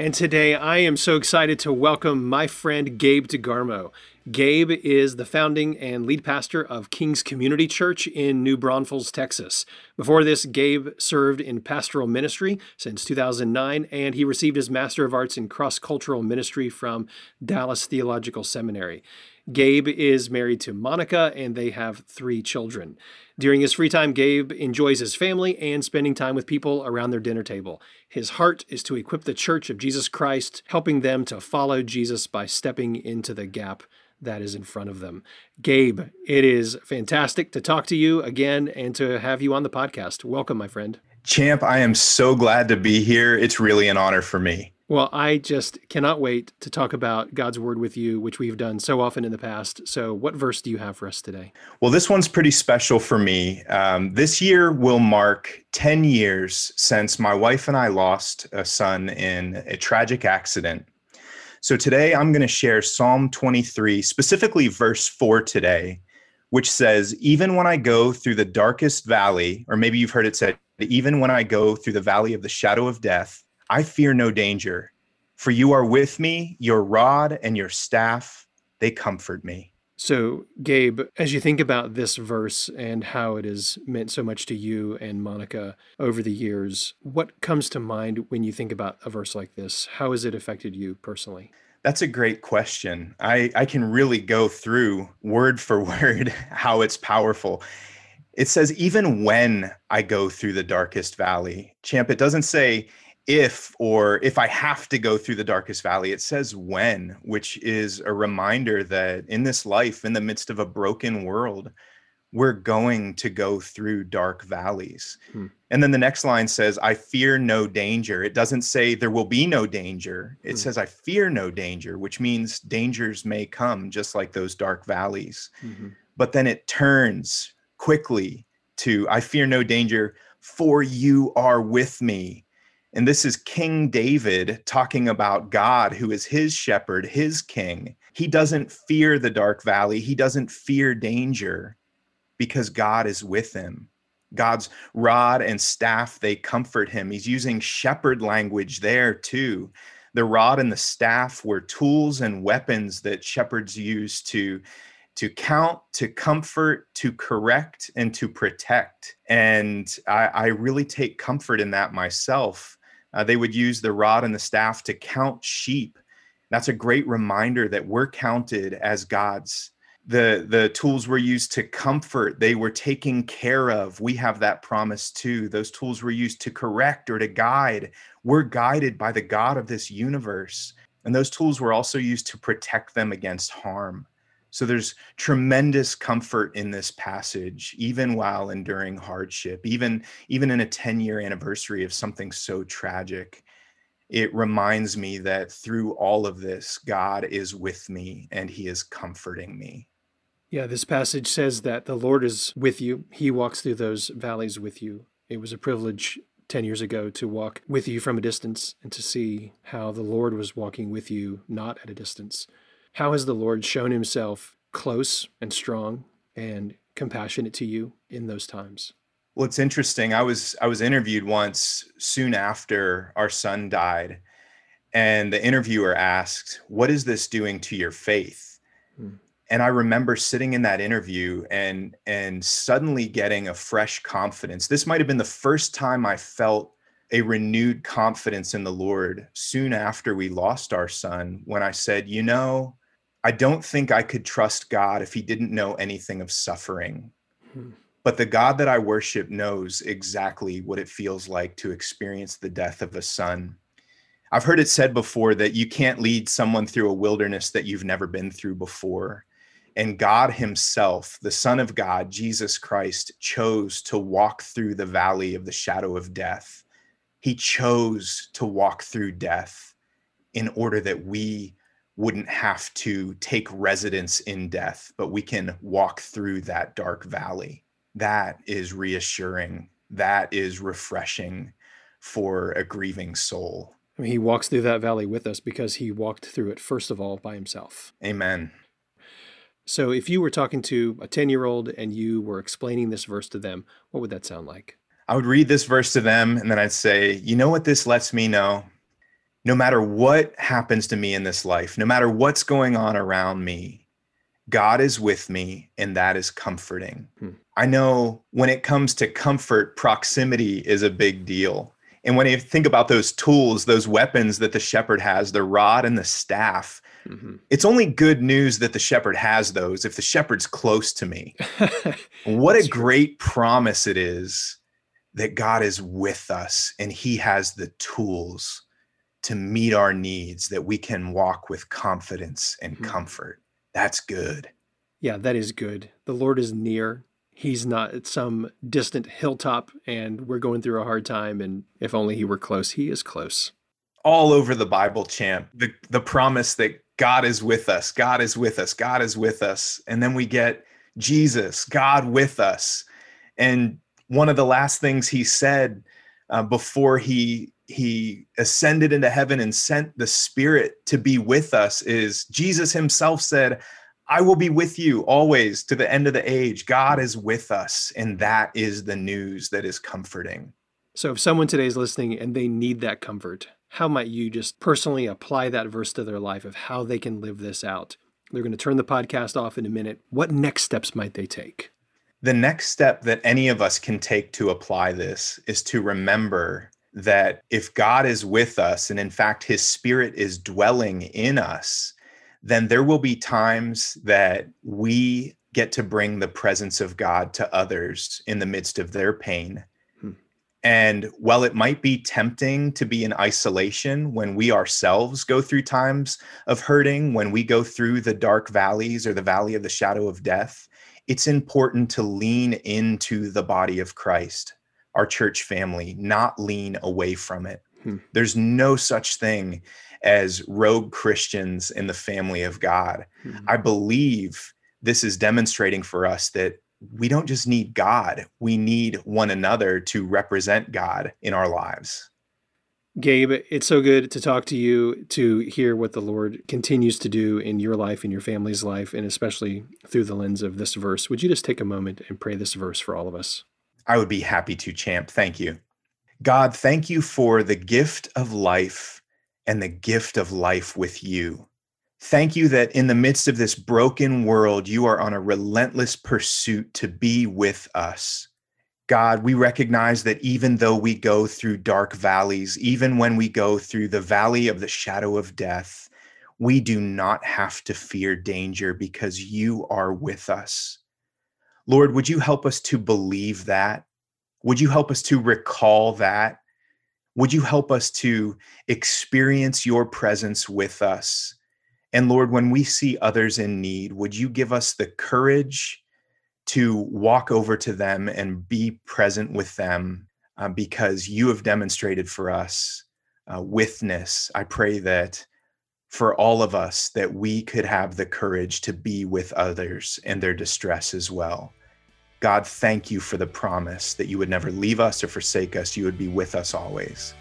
And today I am so excited to welcome my friend Gabe DeGarmo. Gabe is the founding and lead pastor of King's Community Church in New Braunfels, Texas. Before this, Gabe served in pastoral ministry since 2009, and he received his Master of Arts in Cross Cultural Ministry from Dallas Theological Seminary. Gabe is married to Monica, and they have three children. During his free time, Gabe enjoys his family and spending time with people around their dinner table. His heart is to equip the Church of Jesus Christ, helping them to follow Jesus by stepping into the gap that is in front of them. Gabe, it is fantastic to talk to you again and to have you on the podcast. Welcome, my friend. Champ, I am so glad to be here. It's really an honor for me. Well, I just cannot wait to talk about God's word with you, which we've done so often in the past. So, what verse do you have for us today? Well, this one's pretty special for me. Um, this year will mark 10 years since my wife and I lost a son in a tragic accident. So, today I'm going to share Psalm 23, specifically verse 4 today, which says, Even when I go through the darkest valley, or maybe you've heard it said, even when I go through the valley of the shadow of death, I fear no danger, for you are with me, your rod and your staff, they comfort me. So, Gabe, as you think about this verse and how it has meant so much to you and Monica over the years, what comes to mind when you think about a verse like this? How has it affected you personally? That's a great question. I, I can really go through word for word how it's powerful. It says, even when I go through the darkest valley, champ, it doesn't say, if or if I have to go through the darkest valley, it says when, which is a reminder that in this life, in the midst of a broken world, we're going to go through dark valleys. Hmm. And then the next line says, I fear no danger. It doesn't say there will be no danger. It hmm. says, I fear no danger, which means dangers may come just like those dark valleys. Mm-hmm. But then it turns quickly to, I fear no danger, for you are with me and this is King David talking about God, who is his shepherd, his king. He doesn't fear the dark valley, he doesn't fear danger because God is with him. God's rod and staff, they comfort him. He's using shepherd language there too. The rod and the staff were tools and weapons that shepherds used to to count, to comfort, to correct, and to protect. And I, I, really take comfort in that myself uh, they would use the rod and the staff to count sheep. That's a great reminder that we're counted as God's. The, the tools were used to comfort, they were taken care of. We have that promise too. Those tools were used to correct or to guide. We're guided by the God of this universe. And those tools were also used to protect them against harm. So there's tremendous comfort in this passage, even while enduring hardship, even, even in a 10 year anniversary of something so tragic. It reminds me that through all of this, God is with me and he is comforting me. Yeah, this passage says that the Lord is with you. He walks through those valleys with you. It was a privilege 10 years ago to walk with you from a distance and to see how the Lord was walking with you, not at a distance. How has the Lord shown himself close and strong and compassionate to you in those times? Well, it's interesting. I was I was interviewed once soon after our son died, and the interviewer asked, "What is this doing to your faith?" Hmm. And I remember sitting in that interview and and suddenly getting a fresh confidence. This might have been the first time I felt a renewed confidence in the Lord soon after we lost our son when I said, "You know, I don't think I could trust God if he didn't know anything of suffering. Hmm. But the God that I worship knows exactly what it feels like to experience the death of a son. I've heard it said before that you can't lead someone through a wilderness that you've never been through before. And God Himself, the Son of God, Jesus Christ, chose to walk through the valley of the shadow of death. He chose to walk through death in order that we wouldn't have to take residence in death, but we can walk through that dark valley. That is reassuring. That is refreshing for a grieving soul. I mean, he walks through that valley with us because he walked through it, first of all, by himself. Amen. So, if you were talking to a 10 year old and you were explaining this verse to them, what would that sound like? I would read this verse to them and then I'd say, you know what this lets me know? No matter what happens to me in this life, no matter what's going on around me, God is with me and that is comforting. Hmm. I know when it comes to comfort, proximity is a big deal. And when you think about those tools, those weapons that the shepherd has, the rod and the staff, mm-hmm. it's only good news that the shepherd has those if the shepherd's close to me. what a great promise it is that God is with us and he has the tools to meet our needs that we can walk with confidence and mm-hmm. comfort. That's good. Yeah, that is good. The Lord is near he's not at some distant hilltop and we're going through a hard time and if only he were close he is close all over the bible champ the the promise that god is with us god is with us god is with us and then we get jesus god with us and one of the last things he said uh, before he he ascended into heaven and sent the spirit to be with us is jesus himself said I will be with you always to the end of the age. God is with us. And that is the news that is comforting. So, if someone today is listening and they need that comfort, how might you just personally apply that verse to their life of how they can live this out? They're going to turn the podcast off in a minute. What next steps might they take? The next step that any of us can take to apply this is to remember that if God is with us, and in fact, his spirit is dwelling in us, then there will be times that we get to bring the presence of God to others in the midst of their pain. Hmm. And while it might be tempting to be in isolation when we ourselves go through times of hurting, when we go through the dark valleys or the valley of the shadow of death, it's important to lean into the body of Christ, our church family, not lean away from it. Hmm. There's no such thing as rogue Christians in the family of God. Mm-hmm. I believe this is demonstrating for us that we don't just need God, we need one another to represent God in our lives. Gabe, it's so good to talk to you, to hear what the Lord continues to do in your life, in your family's life, and especially through the lens of this verse. Would you just take a moment and pray this verse for all of us? I would be happy to, Champ. Thank you. God, thank you for the gift of life and the gift of life with you. Thank you that in the midst of this broken world, you are on a relentless pursuit to be with us. God, we recognize that even though we go through dark valleys, even when we go through the valley of the shadow of death, we do not have to fear danger because you are with us. Lord, would you help us to believe that? Would you help us to recall that? Would you help us to experience your presence with us? And Lord, when we see others in need, would you give us the courage to walk over to them and be present with them uh, because you have demonstrated for us uh, witness. I pray that for all of us that we could have the courage to be with others in their distress as well. God, thank you for the promise that you would never leave us or forsake us. You would be with us always.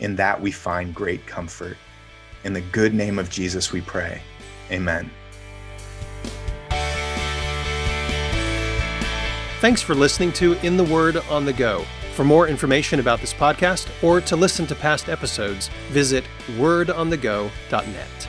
In that we find great comfort. In the good name of Jesus, we pray. Amen. Thanks for listening to In the Word on the Go. For more information about this podcast or to listen to past episodes, visit wordonthego.net.